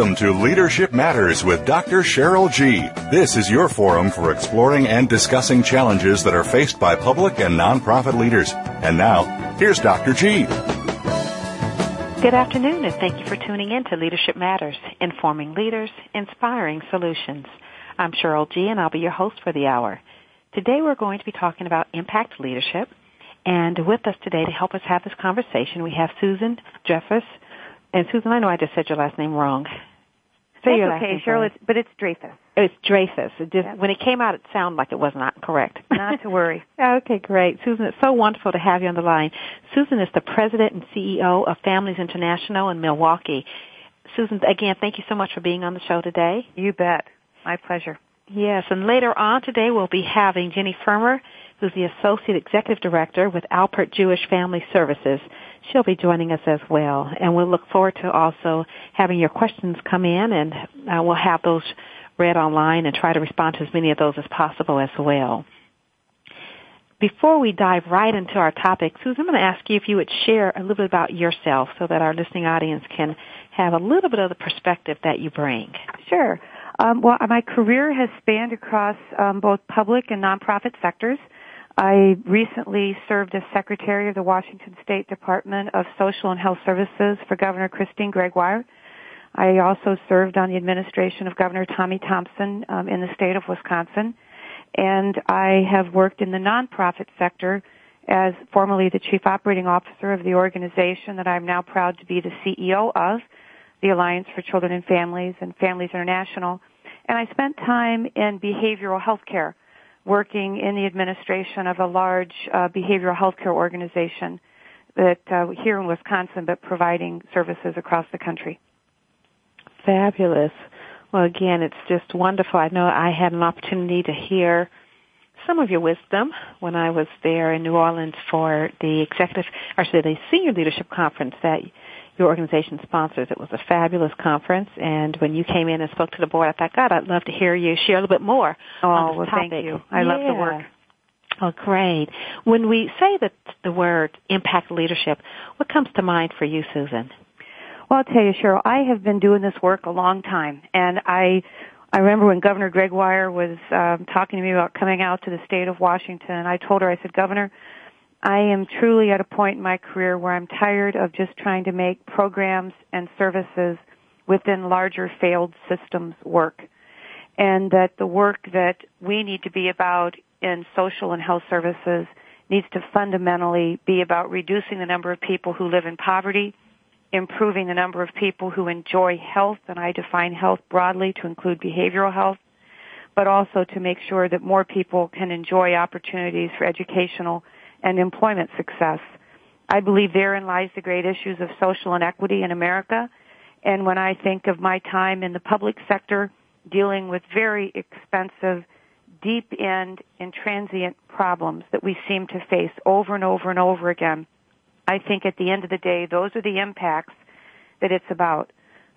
Welcome to Leadership Matters with Dr. Cheryl G. This is your forum for exploring and discussing challenges that are faced by public and nonprofit leaders. And now, here's Dr. G. Good afternoon, and thank you for tuning in to Leadership Matters, informing leaders, inspiring solutions. I'm Cheryl G., and I'll be your host for the hour. Today we're going to be talking about impact leadership, and with us today to help us have this conversation, we have Susan Jeffers, and Susan, I know I just said your last name wrong. Say That's okay, Cheryl, it's, but it's Dreyfus. It's Dreyfus. It just, When it came out, it sounded like it was not correct. Not to worry. okay, great. Susan, it's so wonderful to have you on the line. Susan is the president and CEO of Families International in Milwaukee. Susan, again, thank you so much for being on the show today. You bet. My pleasure. Yes, and later on today we'll be having Jenni Frumer, who's the Associate Executive Director with Alpert Jewish Family Services she'll be joining us as well. And we'll look forward to also having your questions come in and uh, we'll have those read online and try to respond to as many of those as possible as well. Before we dive right into our topic, Susan, I'm going to ask you if you would share a little bit about yourself so that our listening audience can have a little bit of the perspective that you bring. Sure. Um, well, my career has spanned across um, both public and nonprofit sectors. I recently served as Secretary of the Washington State Department of Social and Health Services for Governor Christine Gregoire. I also served on the administration of Governor Tommy Thompson um, in the state of Wisconsin. And I have worked in the nonprofit sector as formerly the Chief Operating Officer of the organization that I'm now proud to be the CEO of, the Alliance for Children and Families and Families International. And I spent time in behavioral health care working in the administration of a large uh, behavioral health care organization that uh, here in Wisconsin, but providing services across the country. Fabulous. Well, again, it's just wonderful. I know I had an opportunity to hear some of your wisdom when I was there in New Orleans for the executive, or say the senior leadership conference that your organization sponsors. It was a fabulous conference, and when you came in and spoke to the board, I thought, God, I'd love to hear you share a little bit more. Oh, well, topic. thank you. I yeah. love the work. Oh, great. When we say that the word impact leadership, what comes to mind for you, Susan? Well, I'll tell you, Cheryl, I have been doing this work a long time, and I I remember when Governor Gregoire was um, talking to me about coming out to the state of Washington. I told her, I said, Governor, I am truly at a point in my career where I'm tired of just trying to make programs and services within larger failed systems work. And that the work that we need to be about in social and health services needs to fundamentally be about reducing the number of people who live in poverty, improving the number of people who enjoy health, and I define health broadly to include behavioral health, but also to make sure that more people can enjoy opportunities for educational and employment success. I believe therein lies the great issues of social inequity in America. And when I think of my time in the public sector dealing with very expensive, deep end and transient problems that we seem to face over and over and over again, I think at the end of the day, those are the impacts that it's about.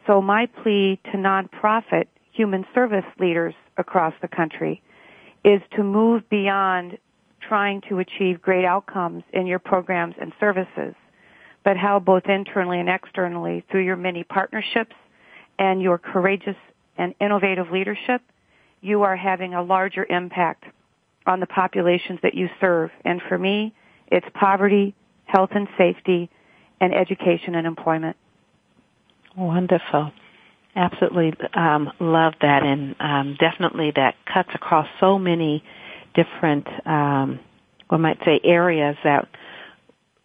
So my plea to nonprofit human service leaders across the country is to move beyond trying to achieve great outcomes in your programs and services, but how both internally and externally through your many partnerships and your courageous and innovative leadership, you are having a larger impact on the populations that you serve. And for me, it's poverty, health and safety, and education and employment. Wonderful. Absolutely um, love that, and um, definitely that cuts across so many different, um, one might say, areas that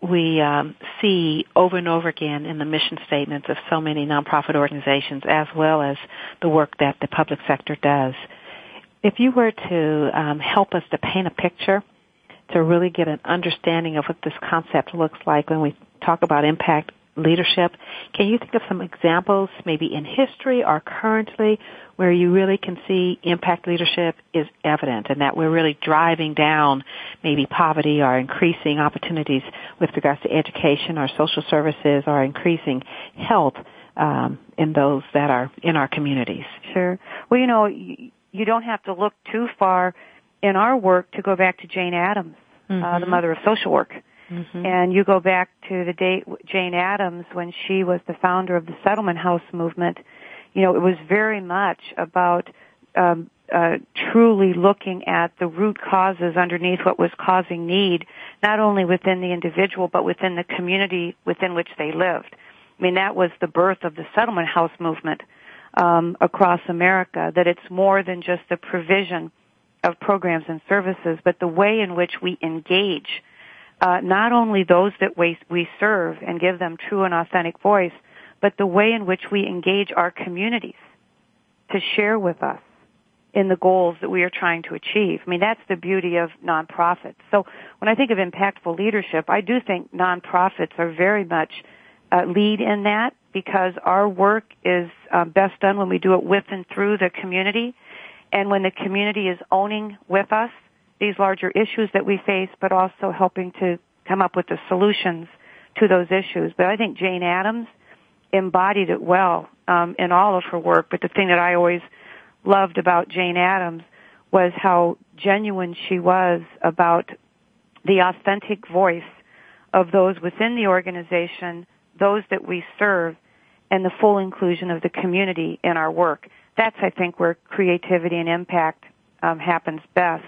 we um, see over and over again in the mission statements of so many nonprofit organizations, as well as the work that the public sector does. If you were to um, help us to paint a picture, to really get an understanding of what this concept looks like when we talk about impact leadership. Can you think of some examples, maybe in history or currently, where you really can see impact leadership is evident and that we're really driving down maybe poverty or increasing opportunities with regards to education or social services or increasing health um, in those that are in our communities? Sure. Well, you know, you don't have to look too far in our work to go back to Jane Addams, mm-hmm. uh, the mm-hmm. mother of social work. Mm-hmm. And you go back to the date Jane Addams when she was the founder of the settlement house movement. You know, it was very much about um, uh, truly looking at the root causes underneath what was causing need, not only within the individual but within the community within which they lived. I mean, that was the birth of the settlement house movement um, across America. That it's more than just the provision of programs and services, but the way in which we engage uh, not only those that we, we serve and give them true and authentic voice, but the way in which we engage our communities to share with us in the goals that we are trying to achieve. I mean, that's the beauty of nonprofits. So when I think of impactful leadership, I do think nonprofits are very much uh, lead in that because our work is uh, best done when we do it with and through the community and when the community is owning with us these larger issues that we face, but also helping to come up with the solutions to those issues. But I think Jane Addams embodied it well um, in all of her work. But the thing that I always loved about Jane Addams was how genuine she was about the authentic voice of those within the organization, those that we serve, and the full inclusion of the community in our work. That's, I think, where creativity and impact um, happens best.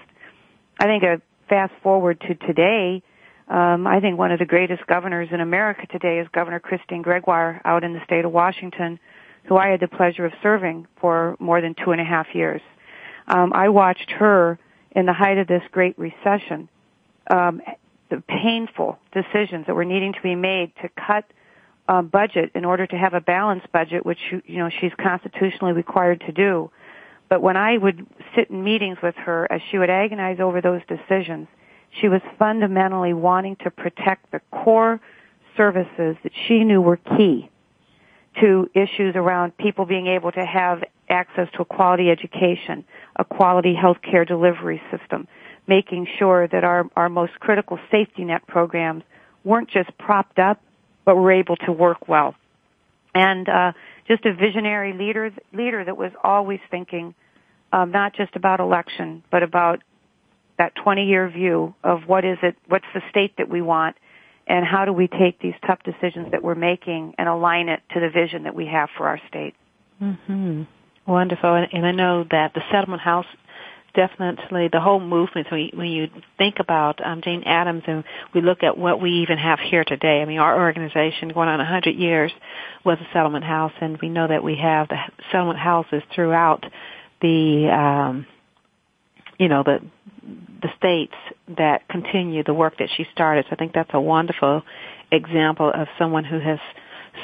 I think a fast forward to today, um, I think one of the greatest governors in America today is Governor Christine Gregoire out in the state of Washington, who I had the pleasure of serving for more than two and a half years. Um, I watched her in the height of this great recession, um, the painful decisions that were needing to be made to cut um, budget in order to have a balanced budget, which you know she's constitutionally required to do. But when I would sit in meetings with her, as she would agonize over those decisions, she was fundamentally wanting to protect the core services that she knew were key to issues around people being able to have access to a quality education, a quality healthcare delivery system, making sure that our, our most critical safety net programs weren't just propped up, but were able to work well. And uh, just a visionary leader leader that was always thinking um, not just about election, but about that 20 year view of what is it, what's the state that we want, and how do we take these tough decisions that we're making and align it to the vision that we have for our state. Mm-hmm. Wonderful, and, and I know that the settlement house definitely the whole movement when you, when you think about um, Jane Addams and we look at what we even have here today. I mean, our organization going on 100 years was a settlement house, and we know that we have the settlement houses throughout the um, you know the the states that continue the work that she started. So I think that's a wonderful example of someone who has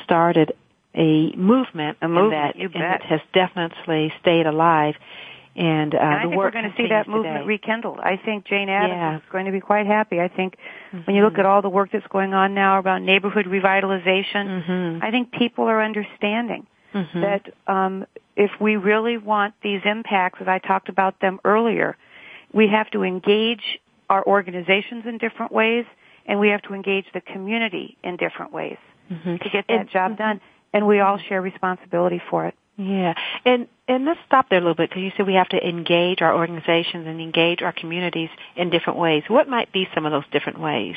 started a movement, a movement that has definitely stayed alive. And, uh, and I think we're going to see that movement today. rekindled. I think Jane Addams yeah. is going to be quite happy. I think mm-hmm. when you look at all the work that's going on now about neighborhood revitalization, mm-hmm. I think people are understanding mm-hmm. that um, if we really want these impacts, as I talked about them earlier, we have to engage our organizations in different ways, and we have to engage the community in different ways mm-hmm. to get that and, job done. And we all share responsibility for it. Yeah, and and let's stop there a little bit because you said we have to engage our organizations and engage our communities in different ways. What might be some of those different ways?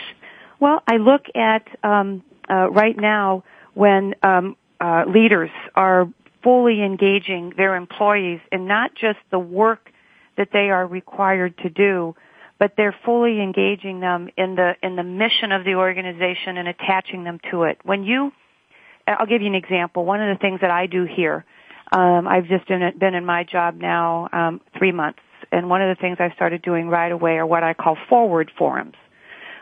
Well, I look at um, uh, right now when um, uh, leaders are fully engaging their employees in not just the work that they are required to do, but they're fully engaging them in the in the mission of the organization and attaching them to it. When you, I'll give you an example. One of the things that I do here, um, I've just been, been in my job now um, three months, and one of the things I started doing right away are what I call forward forums.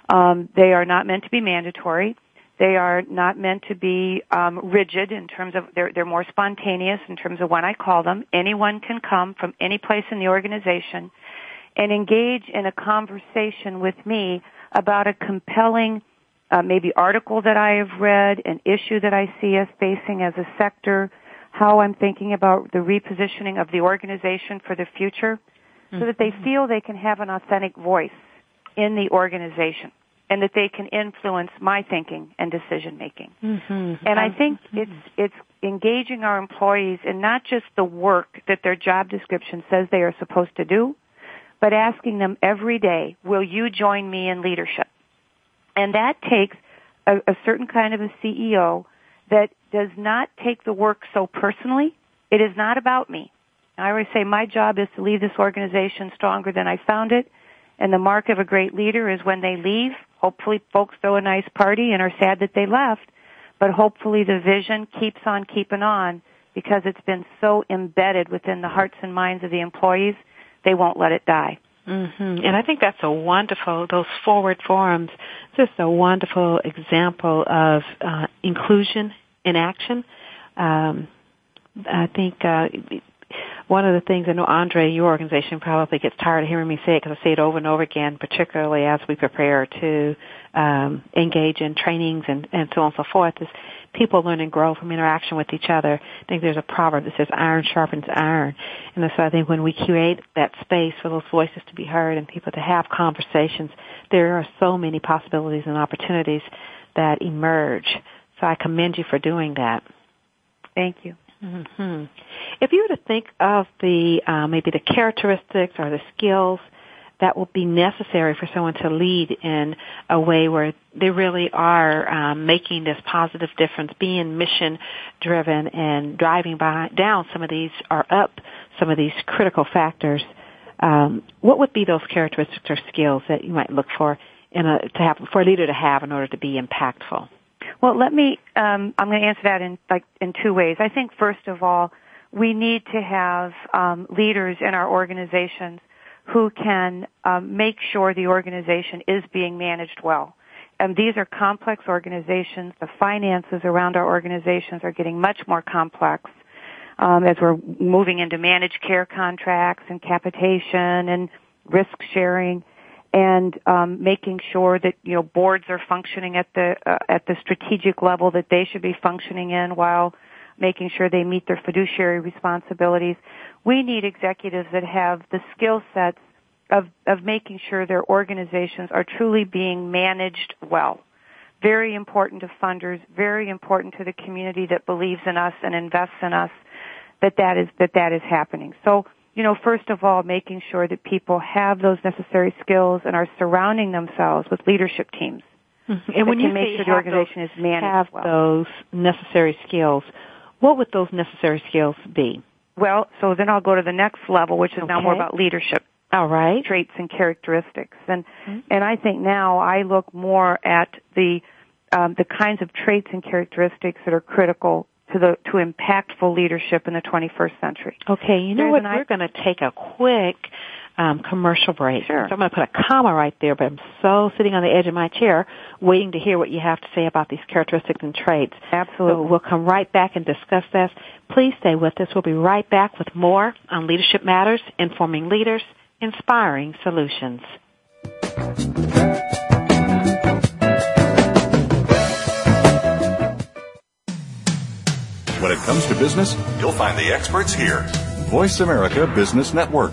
Um, they are not meant to be mandatory. They are not meant to be um, rigid in terms of they're they're more spontaneous in terms of when I call them. Anyone can come from any place in the organization and engage in a conversation with me about a compelling uh, maybe article that I have read, an issue that I see us facing as a sector, how I'm thinking about the repositioning of the organization for the future, so that they mm-hmm. feel they can have an authentic voice in the organization and that they can influence my thinking and decision making. Mm-hmm. And I think mm-hmm. it's it's engaging our employees in not just the work that their job description says they are supposed to do, but asking them every day, will you join me in leadership? And that takes a, a certain kind of a CEO that does not take the work so personally. It is not about me. I always say my job is to leave this organization stronger than I found it. And the mark of a great leader is when they leave, hopefully folks throw a nice party and are sad that they left, but hopefully the vision keeps on keeping on because it's been so embedded within the hearts and minds of the employees, they won't let it die. Mm-hmm. And I think that's a wonderful, those forward forums, just a wonderful example of uh, inclusion in action. Um, I think uh, one of the things I know, Andre, your organization probably gets tired of hearing me say it because I say it over and over again, particularly as we prepare to um, engage in trainings and, and so on and so forth, is people learn and grow from interaction with each other. I think there's a proverb that says iron sharpens iron. And so I think when we create that space for those voices to be heard and people to have conversations, there are so many possibilities and opportunities that emerge. So I commend you for doing that. Thank you. Mm-hmm. If you were to think of the uh, maybe the characteristics or the skills that will be necessary for someone to lead in a way where they really are um, making this positive difference, being mission driven and driving by, down some of these or up some of these critical factors. Um, what would be those characteristics or skills that you might look for in a, to have for a leader to have in order to be impactful? Well, let me. Um, I'm going to answer that in like in two ways. I think first of all, we need to have um, leaders in our organizations who can um, make sure the organization is being managed well. And these are complex organizations. The finances around our organizations are getting much more complex um, as we're moving into managed care contracts and capitation and risk sharing and um, making sure that you know boards are functioning at the uh, at the strategic level that they should be functioning in while making sure they meet their fiduciary responsibilities. We need executives that have the skill sets of, of making sure their organizations are truly being managed well. Very important to funders, very important to the community that believes in us and invests in us that that is, that that is happening. So, you know, first of all, making sure that people have those necessary skills and are surrounding themselves with leadership teams. Mm-hmm. And when you make sure the organization those, is managed have well. those necessary skills, what would those necessary skills be? Well, so then I'll go to the next level, which is okay. now more about leadership. All right. Traits and characteristics. And, mm-hmm. and I think now I look more at the, um, the kinds of traits and characteristics that are critical to the, to impactful leadership in the 21st century. Okay, you know There's what? We're going to take a quick um, commercial break. Sure. So I'm going to put a comma right there, but I'm so sitting on the edge of my chair waiting to hear what you have to say about these characteristics and traits. Absolutely. So we'll come right back and discuss this. Please stay with us. We'll be right back with more on Leadership Matters, Informing Leaders, Inspiring Solutions. When it comes to business, you'll find the experts here. Voice America Business Network.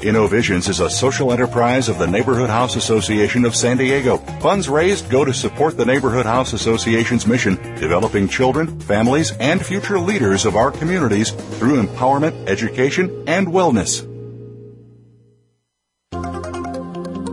InnoVisions is a social enterprise of the Neighborhood House Association of San Diego. Funds raised go to support the Neighborhood House Association's mission, developing children, families, and future leaders of our communities through empowerment, education, and wellness.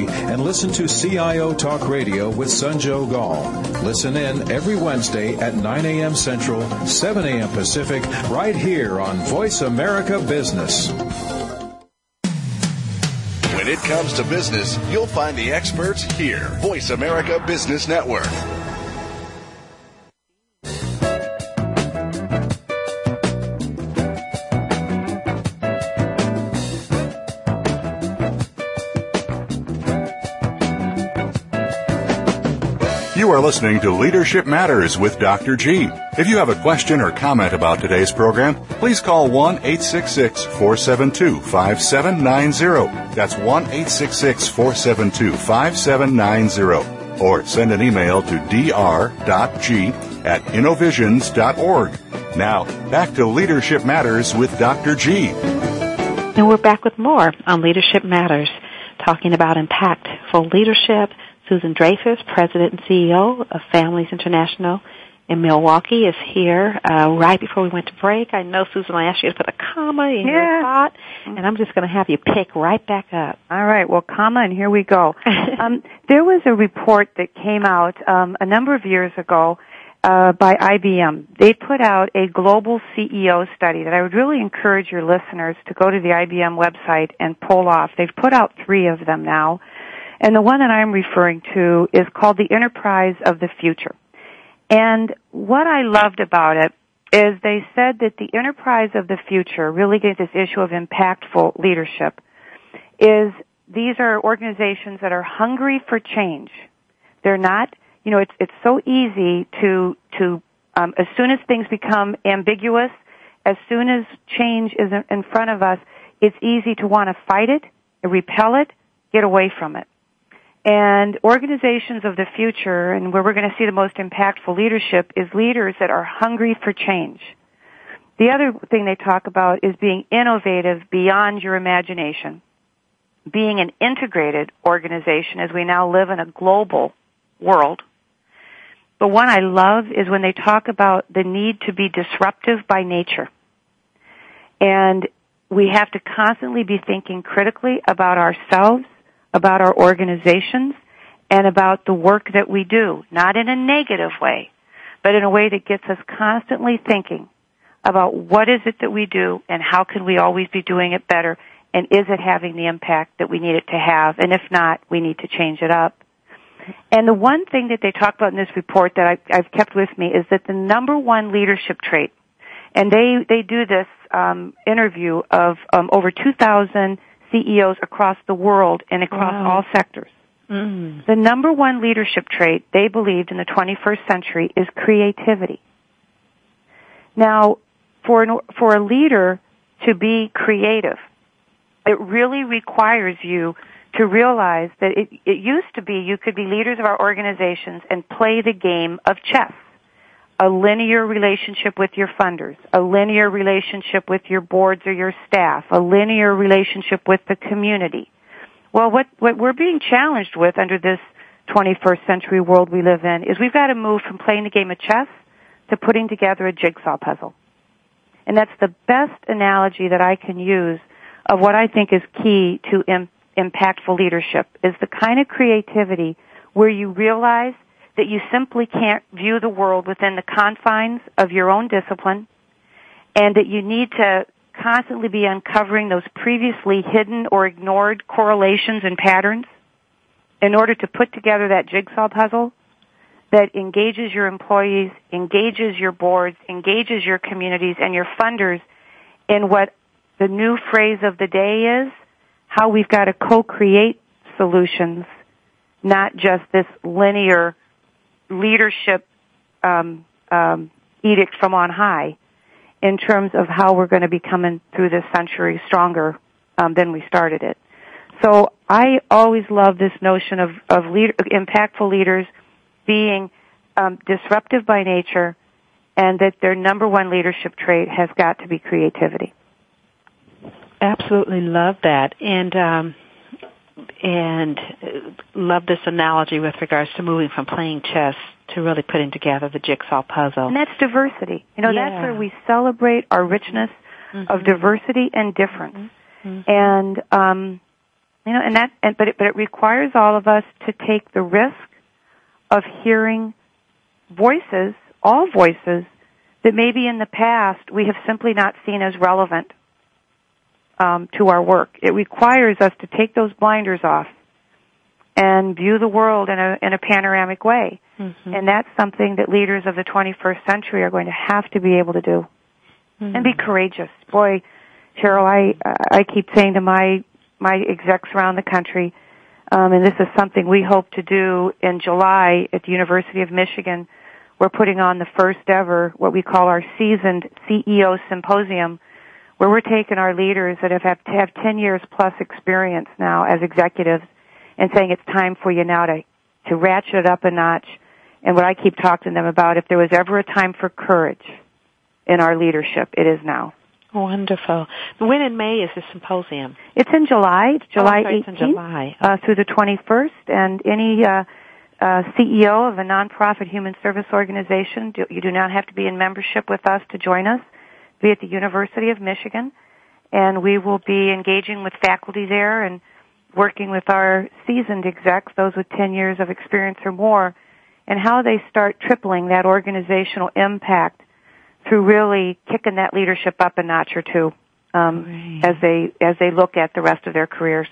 and listen to CIO Talk Radio with Sanjog Aul. Listen in every Wednesday at 9 a.m. Central, 7 a.m. Pacific, right here on Voice America Business. When it comes to business, you'll find the experts here. Voice America Business Network. Are listening to Leadership Matters with Dr. G. If you have a question or comment about today's program, please call 1 866 472 5790. That's 1 866 472 5790. Or send an email to dr.g at innovisions.org. Now, back to Leadership Matters with Dr. G. And we're back with more on Leadership Matters, talking about impactful leadership Susan Dreyfus, President and CEO of Families International in Milwaukee, is here. Uh, right before we went to break, I know Susan, I asked you to put a comma in Yeah. your thought, and I'm just going to have you pick right back up. All right, well, comma, and here we go. um, there was a report that came out um, a number of years ago uh, by IBM. They put out a global CEO study that I would really encourage your listeners to go to the IBM website and pull off. They've put out three of them now. And the one that I'm referring to is called the Enterprise of the Future. And what I loved about it is they said that the enterprise of the future, really get this issue of impactful leadership, is these are organizations that are hungry for change. They're not, you know, it's it's so easy to to um, as soon as things become ambiguous, as soon as change is in front of us, it's easy to want to fight it, repel it, get away from it. And organizations of the future, and where we're going to see the most impactful leadership, is leaders that are hungry for change. The other thing they talk about is being innovative beyond your imagination. Being an integrated organization as we now live in a global world. But one I love is when they talk about the need to be disruptive by nature. And we have to constantly be thinking critically about ourselves, about our organizations, and about the work that we do. Not in a negative way, but in a way that gets us constantly thinking about what is it that we do and how can we always be doing it better and is it having the impact that we need it to have and if not we need to change it up and the one thing that they talk about in this report that I, I've kept with me is that the number one leadership trait and they they do this um, interview of um, over 2,000 CEOs across the world and across Wow. all sectors. Mm. The number one leadership trait they believed in the 21st century is creativity. Now, for an, for a leader to be creative, it really requires you to realize that it, it used to be you could be leaders of our organizations and play the game of chess. A linear relationship with your funders, a linear relationship with your boards or your staff, a linear relationship with the community. Well, what, what we're being challenged with under this 21st century world we live in is we've got to move from playing the game of chess to putting together a jigsaw puzzle. And that's the best analogy that I can use of what I think is key to Im- impactful leadership is the kind of creativity where you realize that you simply can't view the world within the confines of your own discipline and that you need to constantly be uncovering those previously hidden or ignored correlations and patterns in order to put together that jigsaw puzzle that engages your employees, engages your boards, engages your communities and your funders in what the new phrase of the day is, how we've got to co-create solutions, not just this linear leadership um, um, edict from on high in terms of how we're going to be coming through this century stronger um, than we started it. So I always love this notion of, of impactful leaders being um, disruptive by nature and that their number one leadership trait has got to be creativity. Absolutely love that. And, um, and love this analogy with regards to moving from playing chess to really putting together the jigsaw puzzle. And that's diversity. You know, yeah. that's where we celebrate our richness mm-hmm. of diversity and difference. Mm-hmm. And um, you know, and that, and, but it, but it requires all of us to take the risk of hearing voices, all voices, that maybe in the past we have simply not seen as relevant um, to our work. It requires us to take those blinders off and view the world in a in a panoramic way. Mm-hmm. And that's something that leaders of the 21st century are going to have to be able to do. Mm-hmm. And be courageous. Boy, Cheryl, I I keep saying to my my execs around the country, um, and this is something we hope to do in July at the University of Michigan. We're putting on the first ever what we call our seasoned CEO symposium, where we're taking our leaders that have have, have 10 years plus experience now as executives and saying it's time for you now to to ratchet it up a notch. And what I keep talking to them about, if there was ever a time for courage in our leadership, it is now. Wonderful. When in May is the symposium? It's in July. It's July oh, 18th July. Uh, through the 21st. And any uh, uh, CEO of a nonprofit human service organization, do, you do not have to be in membership with us to join us. Be at the University of Michigan, and we will be engaging with faculty there and working with our seasoned execs, those with 10 years of experience or more, and how they start tripling that organizational impact through really kicking that leadership up a notch or two um, right. as they as they look at the rest of their careers.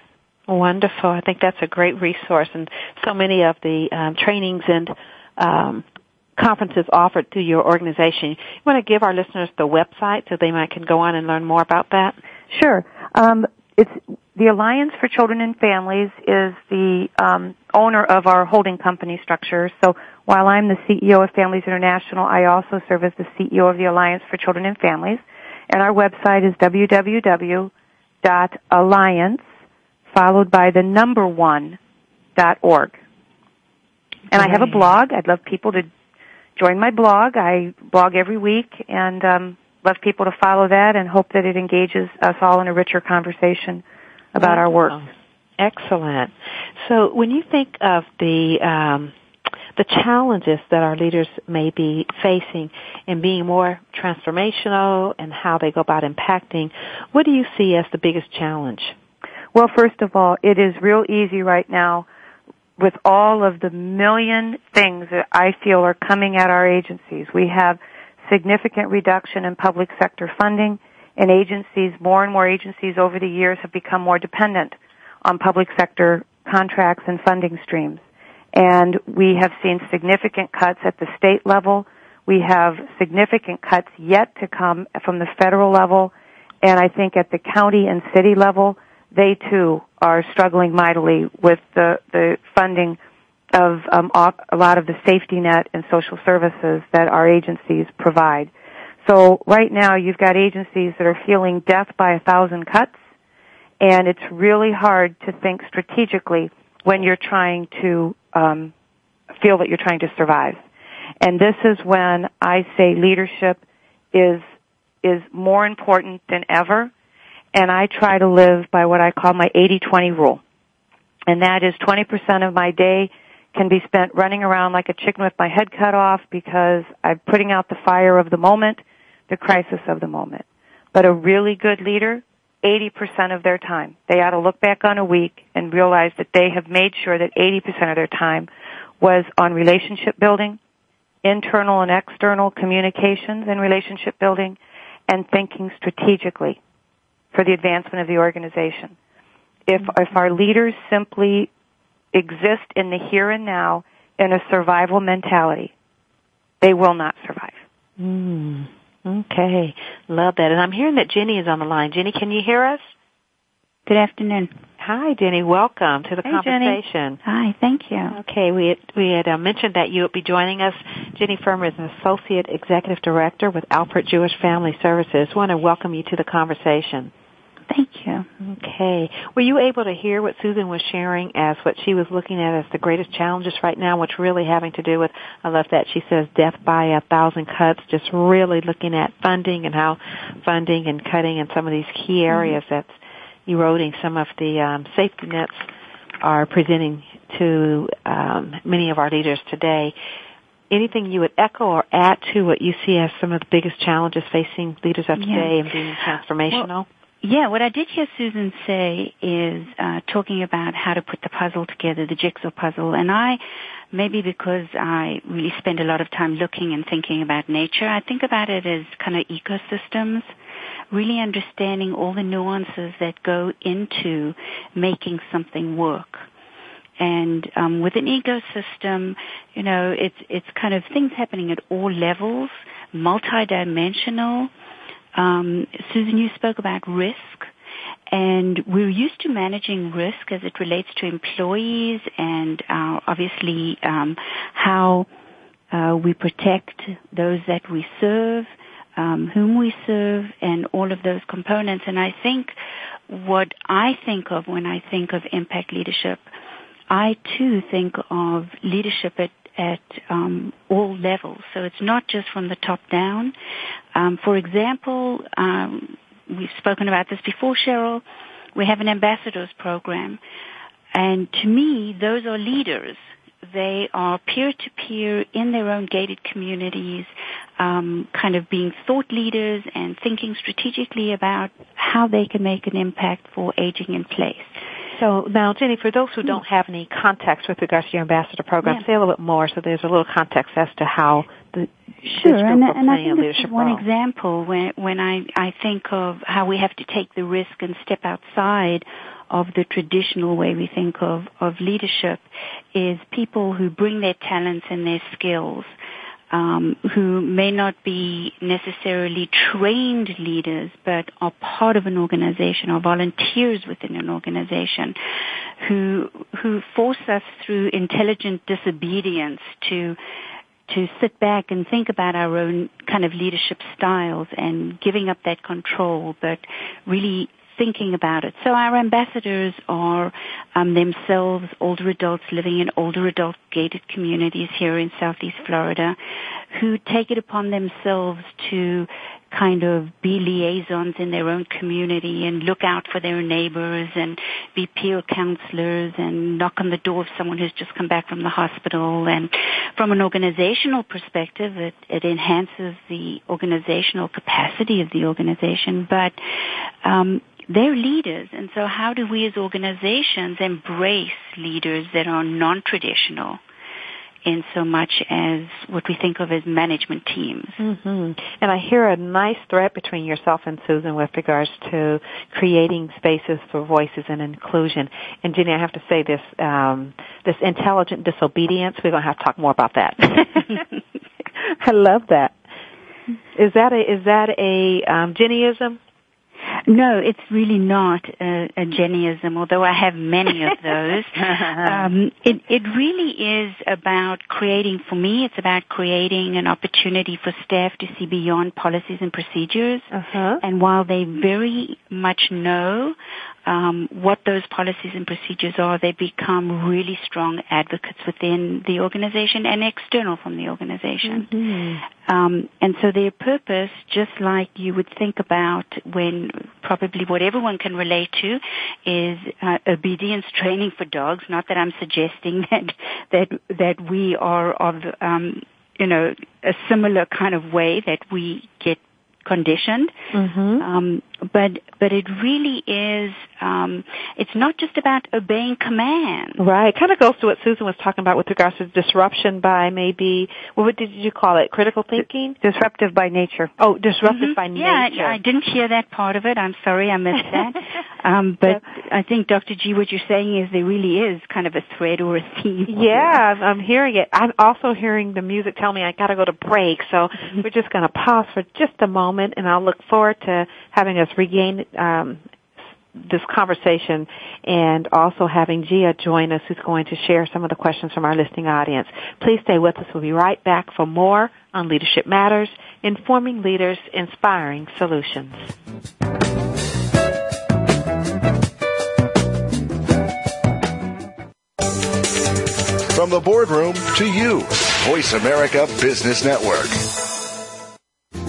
Wonderful. I think that's a great resource, and so many of the um, trainings and um, conferences offered through your organization. You want to give our listeners the website so they might can go on and learn more about that? Sure. Um, it's the Alliance for Children and Families is the um, owner of our holding company structure. So while I'm the CEO of Families International, I also serve as the CEO of the Alliance for Children and Families. And our website is www.alliance followed by the number one dot org. And I have a blog. I'd love people to join my blog. I blog every week and um, love people to follow that and hope that it engages us all in a richer conversation about our work. Excellent. So when you think of the um, the challenges that our leaders may be facing in being more transformational and how they go about impacting, what do you see as the biggest challenge? Well, first of all, it is real easy right now with all of the million things that I feel are coming at our agencies. We have significant reduction in public sector funding and agencies, more and more agencies over the years have become more dependent on public sector contracts and funding streams. And we have seen significant cuts at the state level. We have significant cuts yet to come from the federal level. And I think at the county and city level, they too are struggling mightily with the, the funding of um, a lot of the safety net and social services that our agencies provide. So right now you've got agencies that are feeling death by a thousand cuts and it's really hard to think strategically when you're trying to um, feel that you're trying to survive. And this is when I say leadership is is more important than ever and I try to live by what I call my 80-20 rule. And that is 20% of my day can be spent running around like a chicken with my head cut off because I'm putting out the fire of the moment, the crisis of the moment. But a really good leader, 80% of their time, they ought to look back on a week and realize that they have made sure that 80% of their time was on relationship building, internal and external communications and relationship building, and thinking strategically for the advancement of the organization. If, if our leaders simply exist in the here and now in a survival mentality, they will not survive. Mm, okay. Love that. And I'm hearing that Jenni is on the line. Jenni, can you hear us? Good afternoon. Hi, Jenni. Welcome to the hey, conversation. Jenni. Hi, thank you. Okay, we had, we had uh, mentioned that you would be joining us. Jenni Frumer is an associate executive director with Alpert Jewish Family Services. I want to welcome you to the conversation. Thank you. Okay. Were you able to hear what Susan was sharing as what she was looking at as the greatest challenges right now, which really having to do with, I love that she says death by a thousand cuts, just really looking at funding and how funding and cutting in some of these key mm-hmm. areas mm-hmm. that's eroding some of the um, safety nets are presenting to um, many of our leaders today. Anything you would echo or add to what you see as some of the biggest challenges facing leaders of today and being transformational? Well, yeah, what I did hear Susan say is uh, talking about how to put the puzzle together, the jigsaw puzzle, and I, maybe because I really spend a lot of time looking and thinking about nature, I think about it as kind of ecosystems, really understanding all the nuances that go into making something work. And um, with an ecosystem, you know, it's it's kind of things happening at all levels, multidimensional um, Susan, you spoke about risk, and we're used to managing risk as it relates to employees and uh, obviously um, how uh, we protect those that we serve, um, whom we serve, and all of those components. And I think what I think of when I think of impact leadership, I too think of leadership at at um, all levels. So it's not just from the top down. Um, for example, um, we've spoken about this before, Cheryl. We have an ambassadors program, and to me, those are leaders. They are peer-to-peer in their own gated communities, um, kind of being thought leaders and thinking strategically about how they can make an impact for aging in place. So now, Jenni, for those who don't have any context with regards to your ambassador program, yeah. say a little bit more so there's a little context as to how the Sure, and, and I think this is one role. example when when I I think of how we have to take the risk and step outside of the traditional way we think of of leadership is people who bring their talents and their skills um, who may not be necessarily trained leaders, but are part of an organization or volunteers within an organization, who who force us through intelligent disobedience to to sit back and think about our own kind of leadership styles and giving up that control, but really thinking about it. So our ambassadors are um, themselves older adults living in older adult gated communities here in Southeast Florida who take it upon themselves to kind of be liaisons in their own community and look out for their neighbors and be peer counselors and knock on the door of someone who's just come back from the hospital. And from an organizational perspective, it, it enhances the organizational capacity of the organization. But um, they're leaders. And so how do we as organizations embrace leaders that are non-traditional? In so much as what we think of as management teams. Mm-hmm. And I hear a nice thread between yourself and Susan with regards to creating spaces for voices and inclusion. And Jenni, I have to say this, um, this intelligent disobedience, we're going to have to talk more about that. I love that. Is that a, is that a um, Jennyism? No, it's really not a, a Jennyism, although I have many of those. um, it, it really is about creating, for me, it's about creating an opportunity for staff to see beyond policies and procedures. Uh-huh. And while they very much know um, what those policies and procedures are, they become really strong advocates within the organization and external from the organization. Mm-hmm. Um, and so their purpose, just like you would think about when probably what everyone can relate to is uh, obedience training for dogs. Not that I'm suggesting that that that we are of um, you know a similar kind of way that we get conditioned. Mm-hmm. Um, but but it really is. Um, it's not just about obeying commands. Right. Kind of goes to what Susan was talking about with regards to disruption by maybe what did you call it? Critical thinking. Disruptive by nature. Oh, disruptive mm-hmm. by yeah, nature. Yeah, I didn't hear that part of it. I'm sorry, I missed that. um, but I think Dr. G, what you're saying is there really is kind of a thread or a theme. Yeah, I'm hearing it. I'm also hearing the music tell me I got to go to break. So mm-hmm. we're just going to pause for just a moment, and I'll look forward to having us regain um, this conversation and also having Gia join us who's going to share some of the questions from our listening audience. Please stay with us. We'll be right back for more on Leadership Matters, informing leaders, inspiring solutions. From the boardroom to you, Voice America Business Network.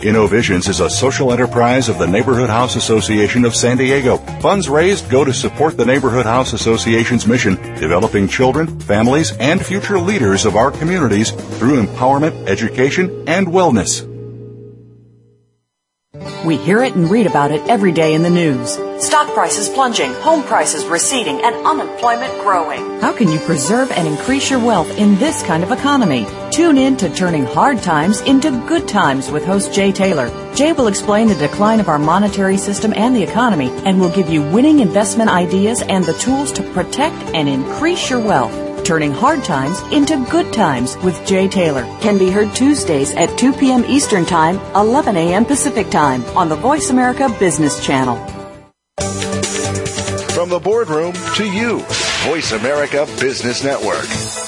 InnoVisions is a social enterprise of the Neighborhood House Association of San Diego. Funds raised go to support the Neighborhood House Association's mission, developing children, families, and future leaders of our communities through empowerment, education, and wellness. We hear it and read about it every day in the news. Stock prices plunging, home prices receding, and unemployment growing. How can you preserve and increase your wealth in this kind of economy? Tune in to Turning Hard Times into Good Times with host Jay Taylor. Jay will explain the decline of our monetary system and the economy and will give you winning investment ideas and the tools to protect and increase your wealth. Turning Hard Times into Good Times with Jay Taylor can be heard Tuesdays at 2 p.m. Eastern Time, 11 a.m. Pacific Time on the Voice America Business Channel. From the boardroom to you, Voice America Business Network.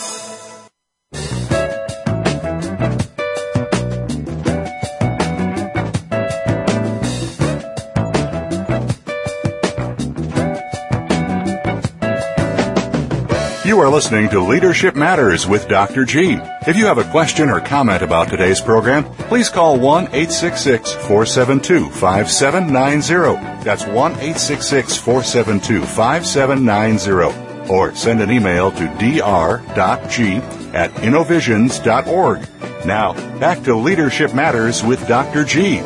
You are listening to Leadership Matters with Dr. G. If you have a question or comment about today's program, please call 1 866 472 5790. That's 1 866 472 5790. Or send an email to dr.g at innovisions.org. Now, back to Leadership Matters with Dr. G.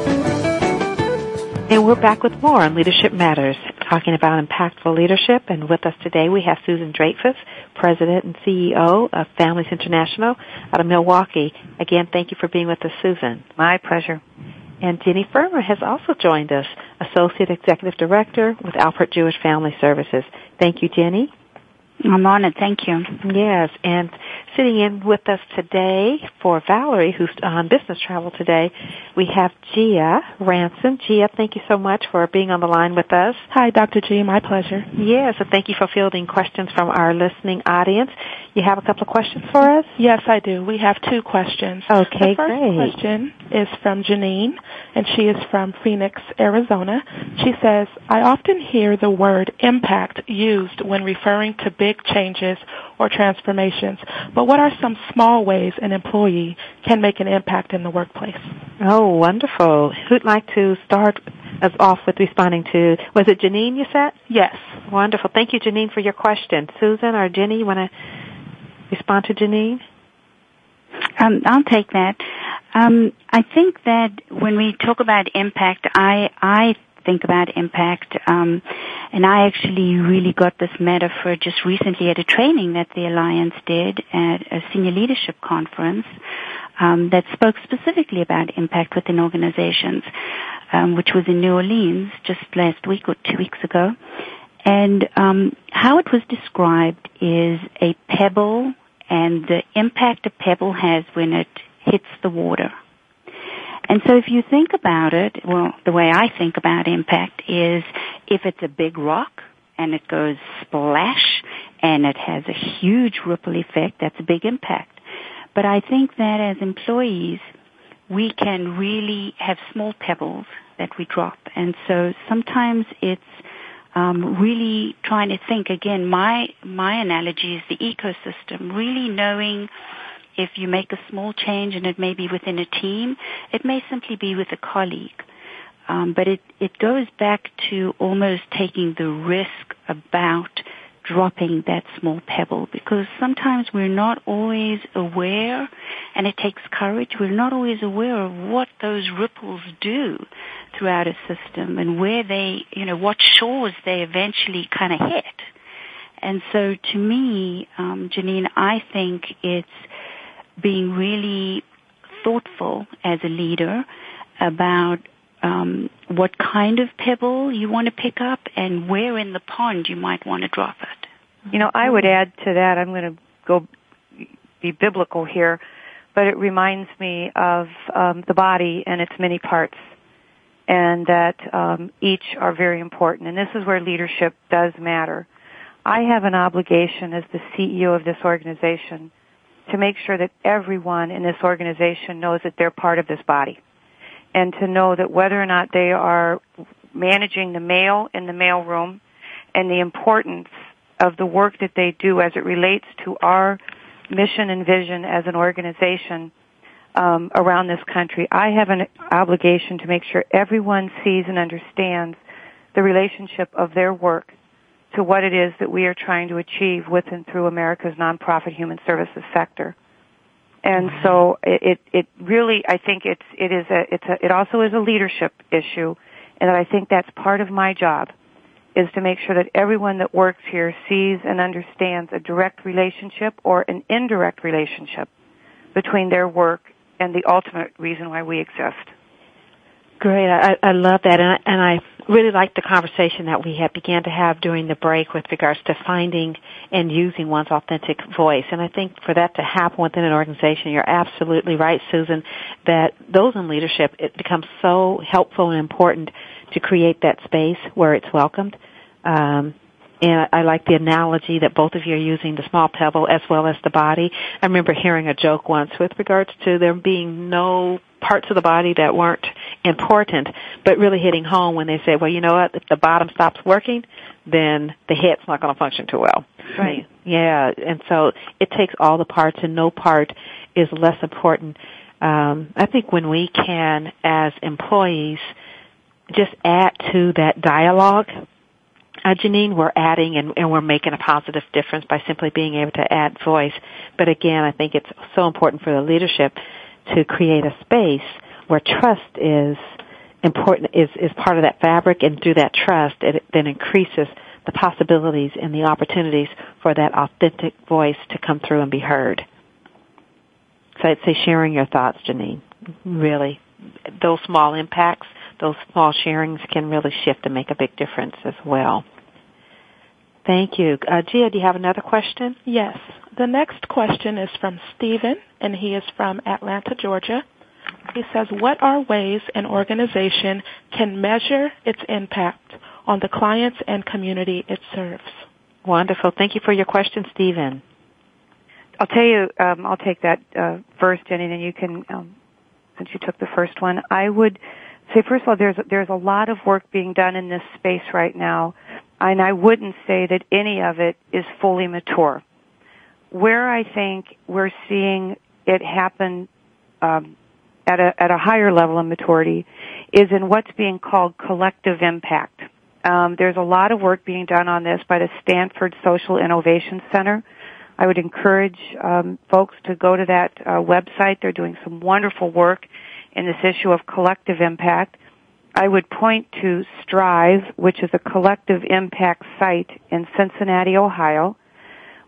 And we're back with more on Leadership Matters, talking about impactful leadership. And with us today, we have Susan Dreyfus, President and CEO of Families International out of Milwaukee. Again, thank you for being with us, Susan. My pleasure. And Jenni Frumer has also joined us, Associate Executive Director with Alpert Jewish Family Services. Thank you, Jenni. I'm honored. Thank you. Yes, and sitting in with us today for Valerie, who's on business travel today, we have Gia Ranson. Gia, thank you so much for being on the line with us. Hi, Dr. G. My pleasure. Yes, and thank you for fielding questions from our listening audience. You have a couple of questions for us? Yes, I do. We have two questions. Okay, the first great. question is from Janine, and she is from Phoenix, Arizona. She says, I often hear the word impact used when referring to big changes or transformations, but what are some small ways an employee can make an impact in the workplace? Oh, wonderful. Who'd like to start us off with responding to, was it Janine you said? Yes. Wonderful. Thank you, Janine, for your question. Susan or Jenni, you want to respond to Janine? Um, I'll take that. Um, I think that when we talk about impact, I I think about impact, um, and I actually really got this metaphor just recently at a training that the Alliance did at a senior leadership conference um, that spoke specifically about impact within organizations, um, which was in New Orleans just last week or two weeks ago. And um, how it was described is a pebble and the impact a pebble has when it hits the water. And so if you think about it, well, the way I think about impact is if it's a big rock and it goes splash and it has a huge ripple effect, that's a big impact. But I think that as employees, we can really have small pebbles that we drop. And so sometimes it's um, really trying to think again. My my analogy is the ecosystem. Really knowing if you make a small change and it may be within a team, it may simply be with a colleague. Um, but it it goes back to almost taking the risk about dropping that small pebble because sometimes we're not always aware and it takes courage. We're not always aware of what those ripples do throughout a system and where they, you know, what shores they eventually kind of hit. And so to me, um, Janine, I think it's being really thoughtful as a leader about um, what kind of pebble you want to pick up and where in the pond you might want to drop it. You know, I would add to that, I'm going to go be biblical here. but it reminds me of um, the body and its many parts, and that um, each are very important. And this is where leadership does matter. I have an obligation as the CEO of this organization to make sure that everyone in this organization knows that they're part of this body. And to know that whether or not they are managing the mail in the mail room and the importance of the work that they do as it relates to our mission and vision as an organization um, around this country. I have an obligation to make sure everyone sees and understands the relationship of their work to what it is that we are trying to achieve with and through America's nonprofit human services sector. And mm-hmm. so it, it really, I think it's, it is a, it's a, it also is a leadership issue and I think that's part of my job is to make sure that everyone that works here sees and understands a direct relationship or an indirect relationship between their work and the ultimate reason why we exist. Great. I, I love that. And I, and I really like the conversation that we had began to have during the break with regards to finding and using one's authentic voice. And I think for that to happen within an organization, you're absolutely right, Susan, that those in leadership, it becomes so helpful and important to create that space where it's welcomed. Um, and I like the analogy that both of you are using, the small pebble as well as the body. I remember hearing a joke once with regards to there being no parts of the body that weren't important, but really hitting home when they say, well, you know what, if the bottom stops working, then the head's not going to function too well. Right. Yeah, and so it takes all the parts and no part is less important. Um, I think when we can, as employees, just add to that dialogue uh, Janine, we're adding and, and, we're making a positive difference by simply being able to add voice. But again, I think it's so important for the leadership to create a space where trust is important, is, is part of that fabric and through that trust, it then increases the possibilities and the opportunities for that authentic voice to come through and be heard. So I'd say sharing your thoughts, Janine. Really. Those small impacts, those small sharings can really shift and make a big difference as well. Thank you. Uh, Gia, do you have another question? Yes. The next question is from Stephen, and he is from Atlanta, Georgia. He says, what are ways an organization can measure its impact on the clients and community it serves? Wonderful. Thank you for your question, Stephen. I'll tell you, um, I'll take that uh, first, Jenni, and you can, um, since you took the first one, I would say, first of all, there's, there's a lot of work being done in this space right now and I wouldn't say that any of it is fully mature. Where I think we're seeing it happen um, at a at a higher level of maturity is in what's being called collective impact. Um, there's a lot of work being done on this by the Stanford Social Innovation Center. I would encourage um, folks to go to that uh, website. They're doing some wonderful work in this issue of collective impact. I would point to Strive, which is a collective impact site in Cincinnati, Ohio,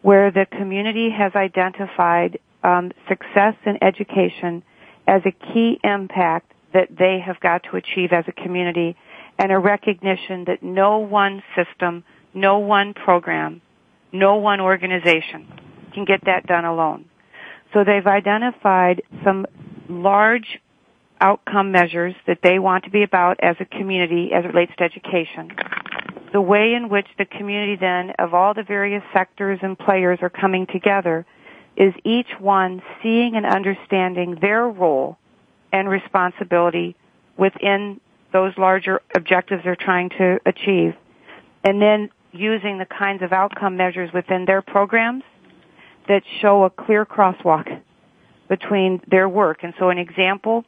where the community has identified um, success in education as a key impact that they have got to achieve as a community and a recognition that no one system, no one program, no one organization can get that done alone. So they've identified some large outcome measures that they want to be about as a community as it relates to education. The way in which the community then of all the various sectors and players are coming together is each one seeing and understanding their role and responsibility within those larger objectives they're trying to achieve and then using the kinds of outcome measures within their programs that show a clear crosswalk between their work. And so an example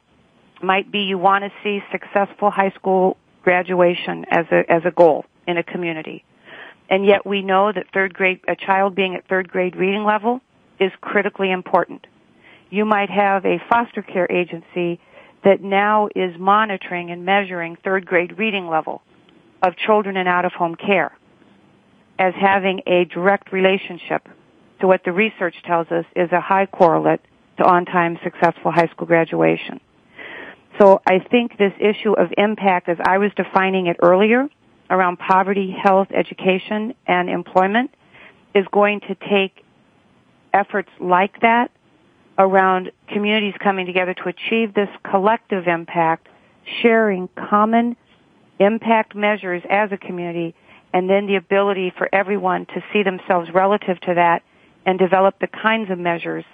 might be you want to see successful high school graduation as a as a goal in a community. And yet we know that third grade a child being at third grade reading level is critically important. You might have a foster care agency that now is monitoring and measuring third grade reading level of children in out of home care as having a direct relationship to what the research tells us is a high correlate to on time successful high school graduation. So I think this issue of impact, as I was defining it earlier, around poverty, health, education, and employment, is going to take efforts like that around communities coming together to achieve this collective impact, sharing common impact measures as a community, and then the ability for everyone to see themselves relative to that and develop the kinds of measures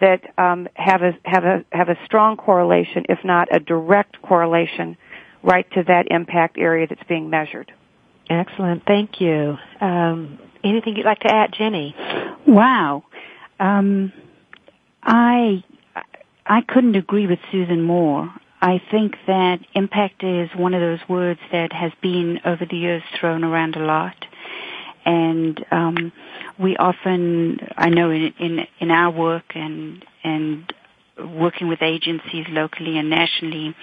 that um, have a have a have a strong correlation, if not a direct correlation, right to that impact area that's being measured. Excellent, thank you. Um, anything you'd like to add, Jenni? Wow, um, I I couldn't agree with Susan more. I think that impact is one of those words that has been over the years thrown around a lot, and um, we often, I know in, in in our work and and working with agencies locally and nationally,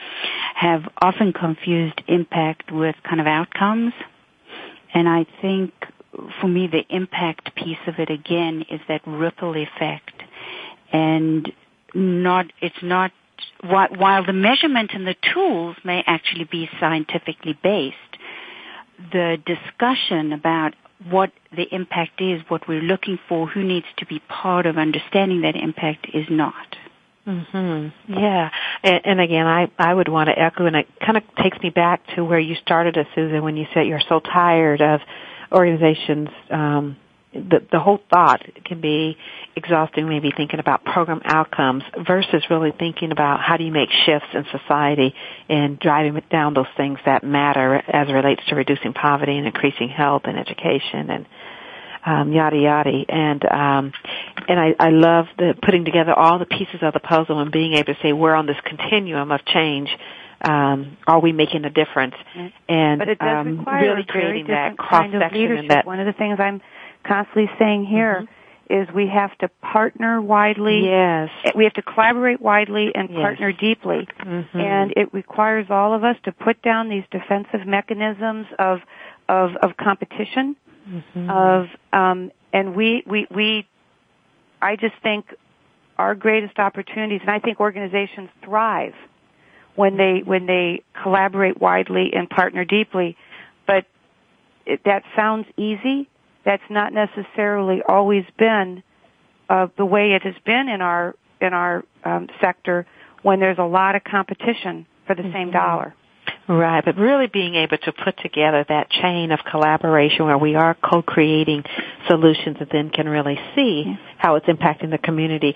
have often confused impact with kind of outcomes, and I think for me the impact piece of it again is that ripple effect, and not it's not while the measurement and the tools may actually be scientifically based, the discussion about what the impact is, what we're looking for, who needs to be part of understanding that impact is not. Mm-hmm. Yeah, and, and again, I I would want to echo, and it kind of takes me back to where you started us, Susan, when you said you're so tired of organizations um, the the whole thought can be exhausting maybe thinking about program outcomes versus really thinking about how do you make shifts in society and driving down those things that matter as it relates to reducing poverty and increasing health and education and um, yada yada. And um, and I, I love the putting together all the pieces of the puzzle and being able to say we're on this continuum of change um, are we making a difference? And but it does um, require really creating that cross kind of section leadership. that One of the things I'm constantly saying here is we have to partner widely. Yes. We have to collaborate widely and Yes. partner deeply. Mhm. And it requires all of us to put down these defensive mechanisms of of, of competition, Mhm. of um, and we, we we I just think our greatest opportunities, and I think organizations thrive when they when they collaborate widely and partner deeply. But it, that sounds easy. That's not necessarily always been uh, the way it has been in our in our um, sector when there's a lot of competition for the same Mhm. dollar. Right, but really being able to put together that chain of collaboration where we are co-creating solutions and then can really see how it's impacting the community,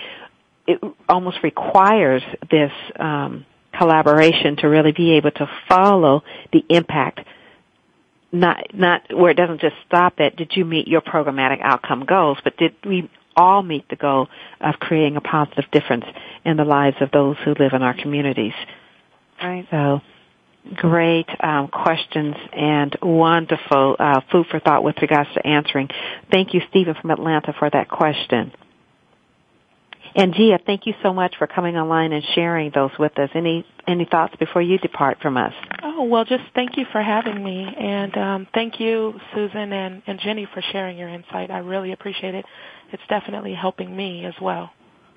it almost requires this um, collaboration to really be able to follow the impact. Not not where it doesn't just stop at did you meet your programmatic outcome goals, but did we all meet the goal of creating a positive difference in the lives of those who live in our communities. Right. So great um, questions and wonderful uh, food for thought with regards to answering. Thank you, Stephen from Atlanta, for that question. And Gia, thank you so much for coming online and sharing those with us. Any any thoughts before you depart from us? Oh, well, just thank you for having me. And um, thank you, Susan and, and Jenni, for sharing your insight. I really appreciate it. It's definitely helping me as well.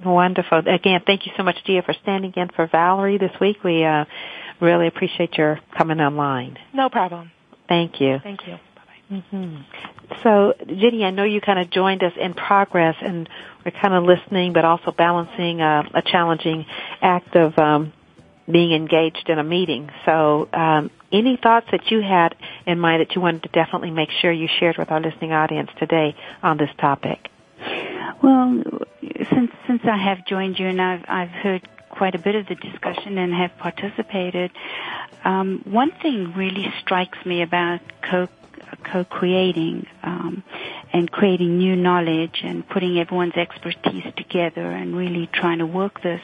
Wonderful. Again, thank you so much, Gia, for standing in for Valerie this week. We uh, really appreciate your coming online. No problem. Thank you. Thank you. Hmm So, Jenni, I know you kind of joined us in progress, and we're kind of listening, but also balancing uh, a challenging act of um, being engaged in a meeting. So, um, any thoughts that you had in mind that you wanted to definitely make sure you shared with our listening audience today on this topic? Well, since since I have joined you and I've I've heard quite a bit of the discussion and have participated, um, one thing really strikes me about co co-creating um, and creating new knowledge and putting everyone's expertise together and really trying to work this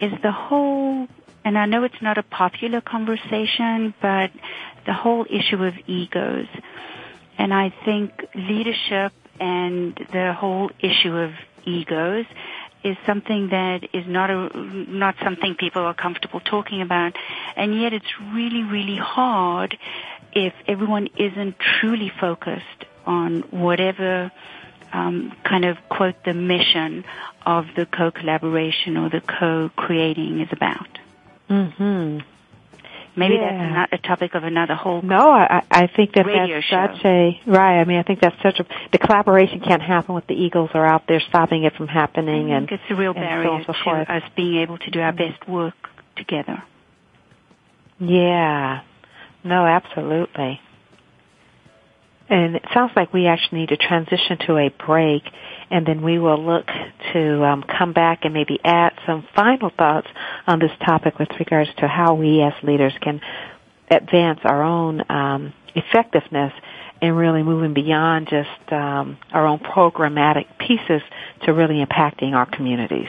is the whole. And I know it's not a popular conversation, but the whole issue of egos. And I think leadership and the whole issue of egos is something that is not a not something people are comfortable talking about and yet it's really really hard if everyone isn't truly focused on whatever um, kind of quote the mission of the co-collaboration or the co-creating is about hmm Maybe Yeah. that's not a topic of another whole. No, I, I think that that's show. such a right. I mean, I think that's such a the collaboration can't happen with the Eagles are out there stopping it from happening, I and it's a real so barrier and so to us being able to do our best work together. Yeah. No, absolutely. And it sounds like we actually need to transition to a break, and then we will look to um, come back and maybe add some final thoughts on this topic with regards to how we as leaders can advance our own um, effectiveness and really moving beyond just um, our own programmatic pieces to really impacting our communities.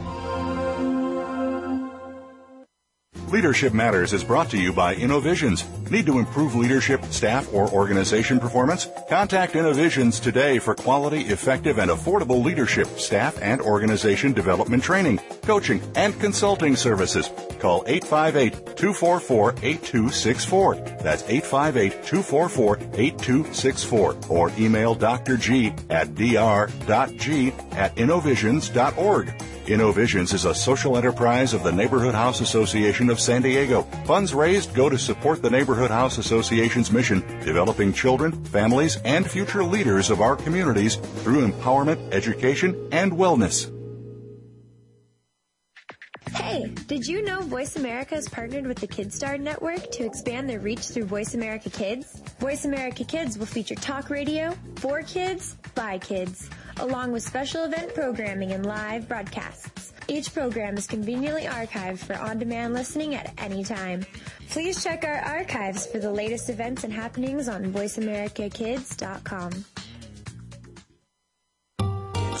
Leadership Matters is brought to you by InnoVisions. Need to improve leadership, staff, or organization performance? Contact InnoVisions today for quality, effective, and affordable leadership, staff, and organization development training, coaching, and consulting services. Call 858-244-8264. That's 858-244-8264. Or email Dr. G at dr.g at innovisions.org. InnoVisions is a social enterprise of the Neighborhood House Association of San Diego. Funds raised go to support the Neighborhood House Association's mission, developing children, families, and future leaders of our communities through empowerment, education, and wellness. Hey, did you know Voice America has partnered with the KidStar Network to expand their reach through Voice America Kids? Voice America Kids will feature talk radio for kids by kids, along with special event programming and live broadcasts. Each program is conveniently archived for on-demand listening at any time. Please check our archives for the latest events and happenings on voiceamericakids.com.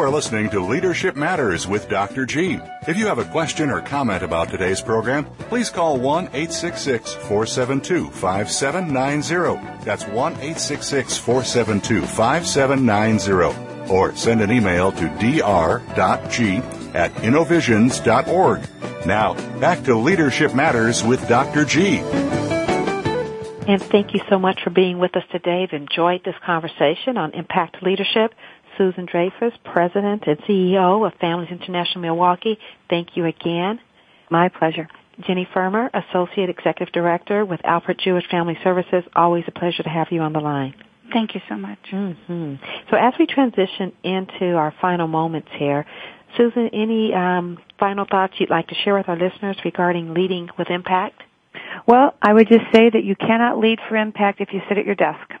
You are listening to Leadership Matters with Dr. G. If you have a question or comment about today's program, please call 1 866 472 5790. That's 1 866 472 5790. Or send an email to dr.g at innovisions.org. Now, back to Leadership Matters with Dr. G. And thank you so much for being with us today. I've enjoyed this conversation on impact leadership. Susan Dreyfus, President and CEO of Families International Milwaukee. Thank you again. My pleasure. Jenni Frumer, Associate Executive Director with Alpert Jewish Family Services. Always a pleasure to have you on the line. Thank you so much. hmm So as we transition into our final moments here, Susan, any um, final thoughts you'd like to share with our listeners regarding leading with impact? Well, I would just say that you cannot lead for impact if you sit at your desk.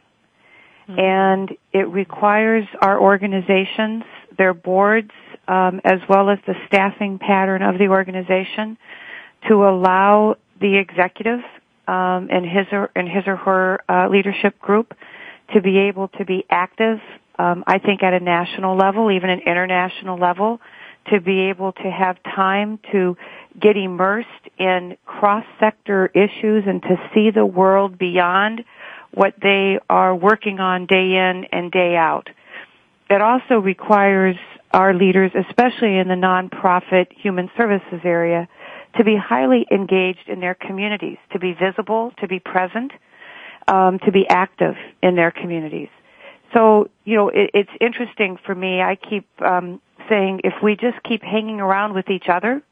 And it requires our organizations, their boards, um, as well as the staffing pattern of the organization to allow the executive um, and his or and his or her uh, leadership group to be able to be active. Um, I think at a national level, even an international level, to be able to have time to get immersed in cross-sector issues and to see the world beyond what they are working on day in and day out. It also requires our leaders, especially in the nonprofit human services area, to be highly engaged in their communities, to be visible, to be present, um, to be active in their communities. So, you know, it, it's interesting for me. I keep um, saying if we just keep hanging around with each other,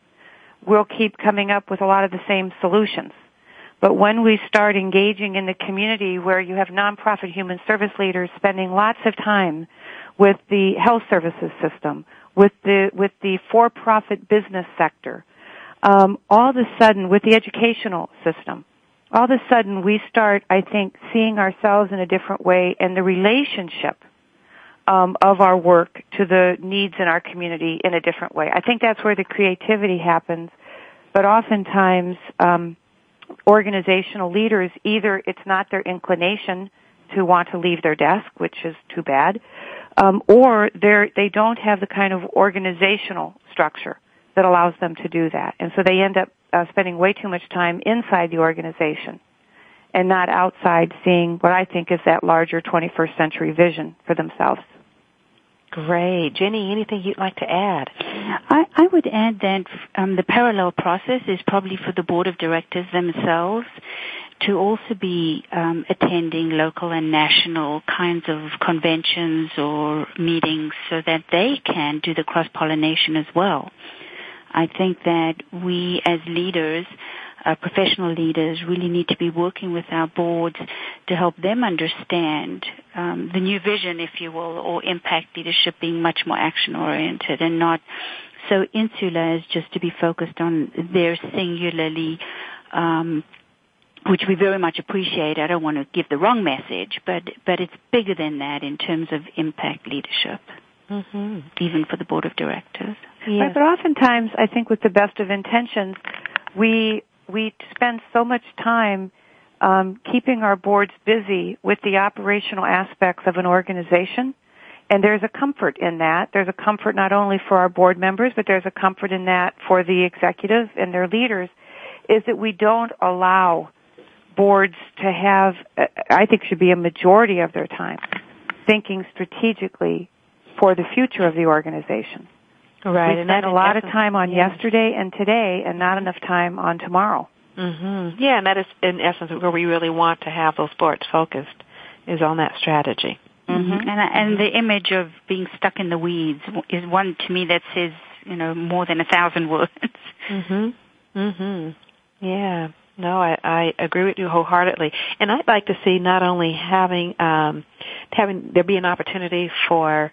we'll keep coming up with a lot of the same solutions. But when we start engaging in the community where you have nonprofit human service leaders spending lots of time with the health services system, with the with the for-profit business sector. Um, all of a sudden, with the educational system, all of a sudden we start, I think, seeing ourselves in a different way, and the relationship um, of our work to the needs in our community in a different way. I think that's where the creativity happens. But oftentimes, um, organizational leaders either it's not their inclination to want to leave their desk, which is too bad, um, or they they don't have the kind of organizational structure that allows them to do that, and so they end up uh, spending way too much time inside the organization and not outside seeing what I think is that larger 21st century vision for themselves. Great. Jenni, anything you'd like to add? I, I would add that um, the parallel process is probably for the board of directors themselves to also be um, attending local and national kinds of conventions or meetings so that they can do the cross-pollination as well. I think that we as leaders uh, professional leaders really need to be working with our boards to help them understand um, the new vision, if you will, or impact leadership being much more action oriented and not so insular as just to be focused on their singularly um, which we very much appreciate. I don't want to give the wrong message, but but it's bigger than that in terms of impact leadership, mm-hmm. even for the board of directors. Yes. Right, but oftentimes, I think with the best of intentions, we we spend so much time um, keeping our boards busy with the operational aspects of an organization. And there's a comfort in that. There's a comfort not only for our board members, but there's a comfort in that for the executives and their leaders, is that we don't allow boards to have, I think should be a majority of their time, thinking strategically for the future of the organization. Right. We spend a lot of time on yeah. yesterday and today and not enough time on tomorrow. Mm-hmm. Yeah, and that is in essence where we really want to have those boards focused is on that strategy. Mm-hmm. And and the image of being stuck in the weeds is one to me that says you know more than a thousand words. Mhm. Mhm. Yeah. No, I, I agree with you wholeheartedly. And I'd like to see not only having um having there be an opportunity for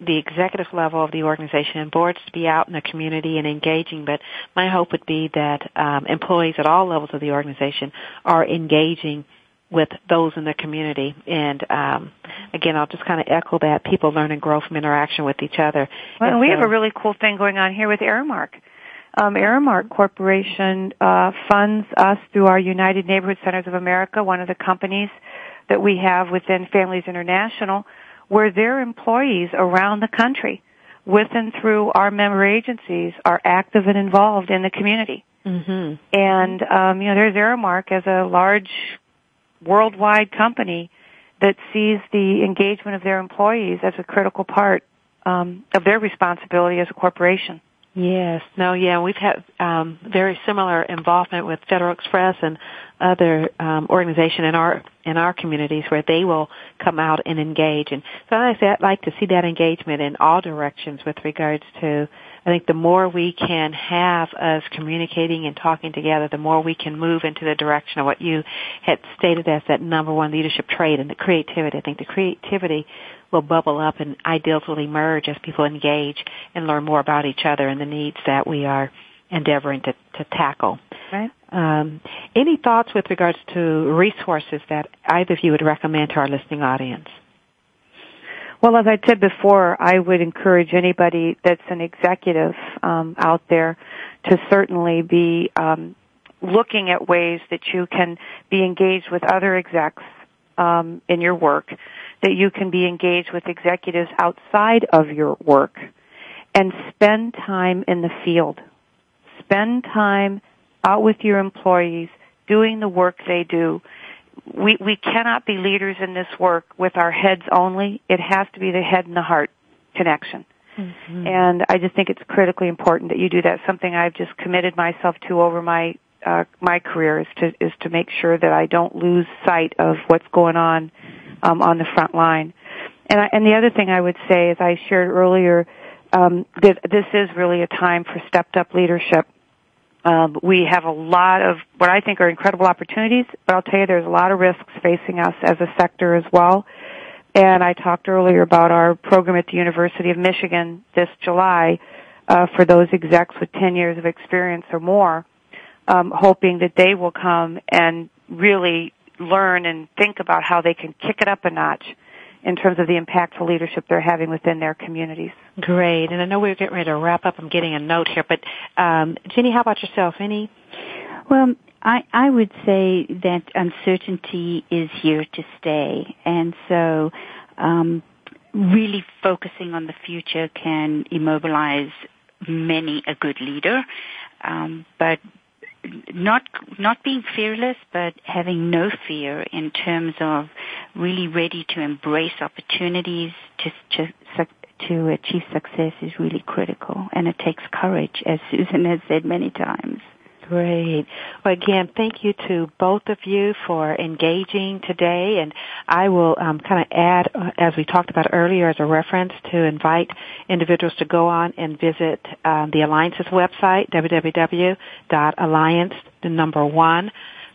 the executive level of the organization and boards to be out in the community and engaging, but my hope would be that um, employees at all levels of the organization are engaging with those in the community. And um, again, I'll just kind of echo that people learn and grow from interaction with each other. Well, and we so, have a really cool thing going on here with Aramark. Um, Aramark Corporation uh, funds us through our United Neighborhood Centers of America, one of the companies that we have within Families International where their employees around the country with and through our member agencies are active and involved in the community. Mm-hmm. And, um, you know, there's Aramark as a large worldwide company that sees the engagement of their employees as a critical part um, of their responsibility as a corporation. Yes. No, yeah, we've had um, very similar involvement with Federal Express and other um, organization in our in our communities where they will come out and engage. And so I say I'd like to see that engagement in all directions with regards to I think the more we can have us communicating and talking together, the more we can move into the direction of what you had stated as that number one leadership trait and the creativity. I think the creativity will bubble up and ideals will emerge as people engage and learn more about each other and the needs that we are endeavoring to, to tackle. Right. Um, any thoughts with regards to resources that either of you would recommend to our listening audience? Well, as I said before, I would encourage anybody that's an executive um, out there to certainly be um, looking at ways that you can be engaged with other execs um, in your work that you can be engaged with executives outside of your work and spend time in the field. Spend time out with your employees doing the work they do. We, we cannot be leaders in this work with our heads only. It has to be the head and the heart connection. Mm-hmm. And I just think it's critically important that you do that. Something I've just committed myself to over my uh, my career is to is to make sure that I don't lose sight of what's going on um, on the front line. And, I, and the other thing I would say, as I shared earlier, um, that this is really a time for stepped up leadership. Um, we have a lot of what I think are incredible opportunities, but I'll tell you there's a lot of risks facing us as a sector as well. And I talked earlier about our program at the University of Michigan this July uh, for those execs with 10 years of experience or more, um, hoping that they will come and really learn and think about how they can kick it up a notch in terms of the impactful leadership they're having within their communities. Great. And I know we're getting ready to wrap up. I'm getting a note here, but um, Jenni, how about yourself? Any? Well, I, I would say that uncertainty is here to stay, and so um, really focusing on the future can immobilize many a good leader. Um, but not not being fearless, but having no fear in terms of really ready to embrace opportunities to to to achieve success is really critical, and it takes courage, as Susan has said many times. Great. Well, again, thank you to both of you for engaging today. And I will um, kind of add, uh, as we talked about earlier, as a reference to invite individuals to go on and visit um, the Alliance's website, www.alliance, the number one,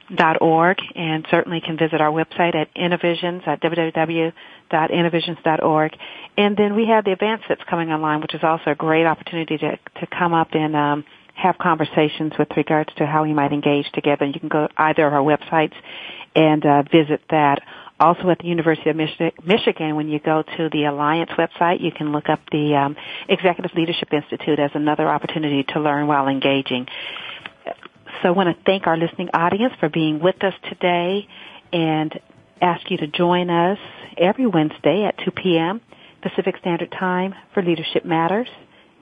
and certainly can visit our website at Innovisions at www.innovisions.org. And then we have the events that's coming online, which is also a great opportunity to to come up and um, have conversations with regards to how we might engage together. You can go either of our websites and uh, visit that. Also at the University of Michigan, when you go to the Alliance website, you can look up the um, Executive Leadership Institute as another opportunity to learn while engaging. So I want to thank our listening audience for being with us today and ask you to join us every Wednesday at 2 p.m. Pacific Standard Time for Leadership Matters,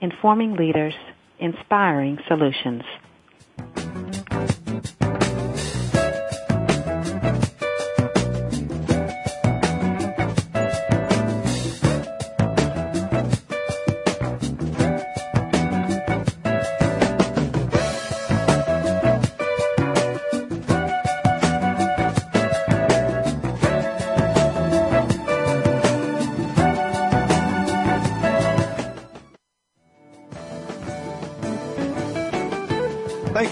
informing leaders inspiring solutions.